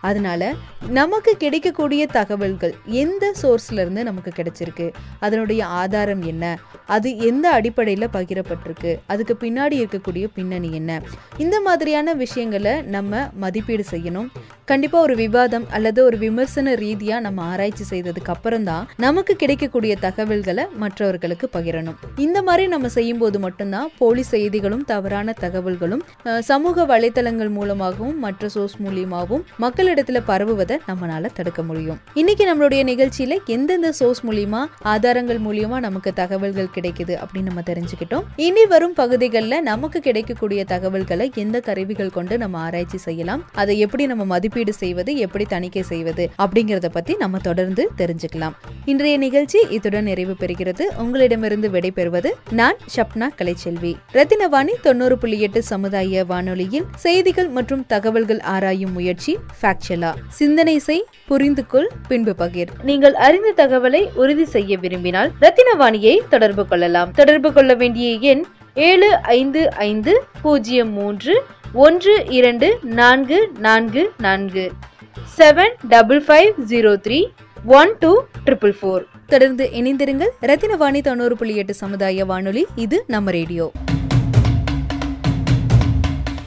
அதனால நமக்கு கிடைக்கக்கூடிய தகவல்கள் எந்த சோர்ஸ்ல இருந்து நமக்கு கிடைச்சிருக்கு? அதனுடைய ஆதாரம் என்ன? அது எந்த அடிப்படையில் பகிரப்பட்டிருக்கு? அதுக்கு பின்னாடி இருக்கக்கூடிய பின்னணி என்ன? இந்த மாதிரியான விஷயங்களை நம்ம மதிப்பீடு செய்யணும். கண்டிப்பா ஒரு விவாதம் அல்லது ஒரு விமர்சன ரீதியா நம்ம ஆராய்ச்சி செய்ததுக்கு அப்புறம் தான் நமக்கு கிடைக்கக்கூடிய தகவல்களை மற்றவர்களுக்கு பகிரணும். இந்த மாதிரி நம்ம செய்யும் போது மட்டும்தான் போலி செய்திகளும் தவறான தகவல்களும் சமூக வலைத்தளங்கள் மூலமாகவும் மற்ற சோர்ஸ் மூலியமாகவும் மக்களிடத்துல பரவுவதை நம்மளால தடுக்க முடியும். இன்னைக்கு நம்மளுடைய நிகழ்ச்சியில எந்தெந்த சோர்ஸ் மூலியமா ஆதாரங்கள் மூலியமா நமக்கு தகவல்கள் கிடைக்குது அப்படின்னு நம்ம தெரிஞ்சுக்கிட்டோம். இனி வரும் பகுதிகளில் நமக்கு கிடைக்கக்கூடிய தகவல்களை எந்த கருவிகள் கொண்டு நம்ம ஆராய்ச்சி செய்யலாம்? அதை எப்படி நம்ம மதிப்பீடு செய்வது? எப்படி தணிக்கை செய்வது? அப்படிங்கறத பத்தி நம்ம தொடர்ந்து தெரிஞ்சுக்கலாம். இன்றைய நிகழ்ச்சி இத்துடன் நிறைவு பெறுகிறது. உங்களிடமிருந்து விடைபெறுவது நான் ஷப்னா கலைச்செல்வி. ரத்தினவாணி தொண்ணூறு புள்ளி எட்டு சமுதாய வானொலியில் செய்திகள் மற்றும் தகவல்கள் ஆராயும் முயற்சி ஃபேக்சுவலா சிந்தனை செய் புரிந்து கொள் பின்பு பகிர். நீங்கள் அறிந்த தகவலை உறுதி செய்ய விரும்பினால் ரத்தினவாணியை தொடர்பு கொள்ளலாம். தொடர்பு கொள்ள வேண்டிய எண் ஏழு ஐந்து ஐந்து பூஜ்ஜியம் மூன்று ஒன்று இரண்டு நான்கு நான்கு நான்கு. Seven double five zero three one two triple four. தொடர்ந்து இணைந்திருங்கள் ரத்தினவாணி தொண்ணூறு புள்ளி எட்டு சமுதாய வானொலி. இது நம்ம ரேடியோ.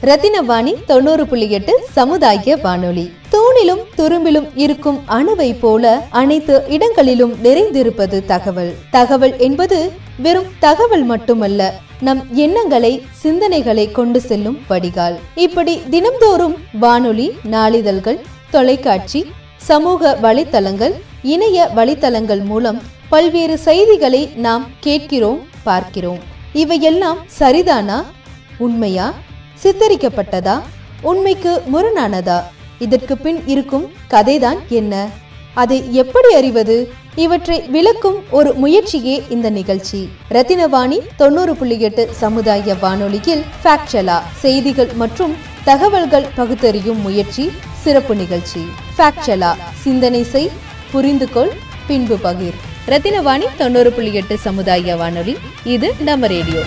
ரத்தினவாணி தொண்ணூறு புள்ளி எட்டு சமுதாய வானொலி. தூணிலும் துரும்பிலும் இருக்கும் அணுவை போல அனைத்து இடங்களிலும் நிறைந்திருப்பது தகவல். தகவல் என்பது வெறும் தகவல் மட்டுமல்ல நம் எண்ணங்களை சிந்தனைகளை கொண்டு செல்லும் வடிகால். இப்படி தினம்தோறும் வானொலி நாளிதழ்கள் தொலைக்காட்சி சமூக வலைத்தளங்கள் இணைய வலைத்தளங்கள் மூலம் பல்வேறு செய்திகளை நாம் கேட்கிறோம் பார்க்கிறோம். இவையெல்லாம் சரிதானா? உண்மையா? சித்தரிக்கப்பட்டதா? உண்மைக்கு முரணானதா? இதற்கு பின் இருக்கும் கதைதான் என்ன? அதை எப்படி அறிவது? இவற்றை விளக்கும் ஒரு முயற்சியே இந்த நிகழ்ச்சி. ரத்தினவாணி தொண்ணூறு புள்ளி எட்டு சமுதாய வானொலியில் ஃபேக்சலா செய்திகள் மற்றும் தகவல்கள் பகுத்தறியும் முயற்சி சிறப்பு நிகழ்ச்சி. ஃபேக்சலா சிந்தனை செய் புரிந்து கொள் பின்பு பகிர். ரத்தினவாணி தொண்ணூறு புள்ளி எட்டு சமுதாய வானொலி இது நம்ம ரேடியோ.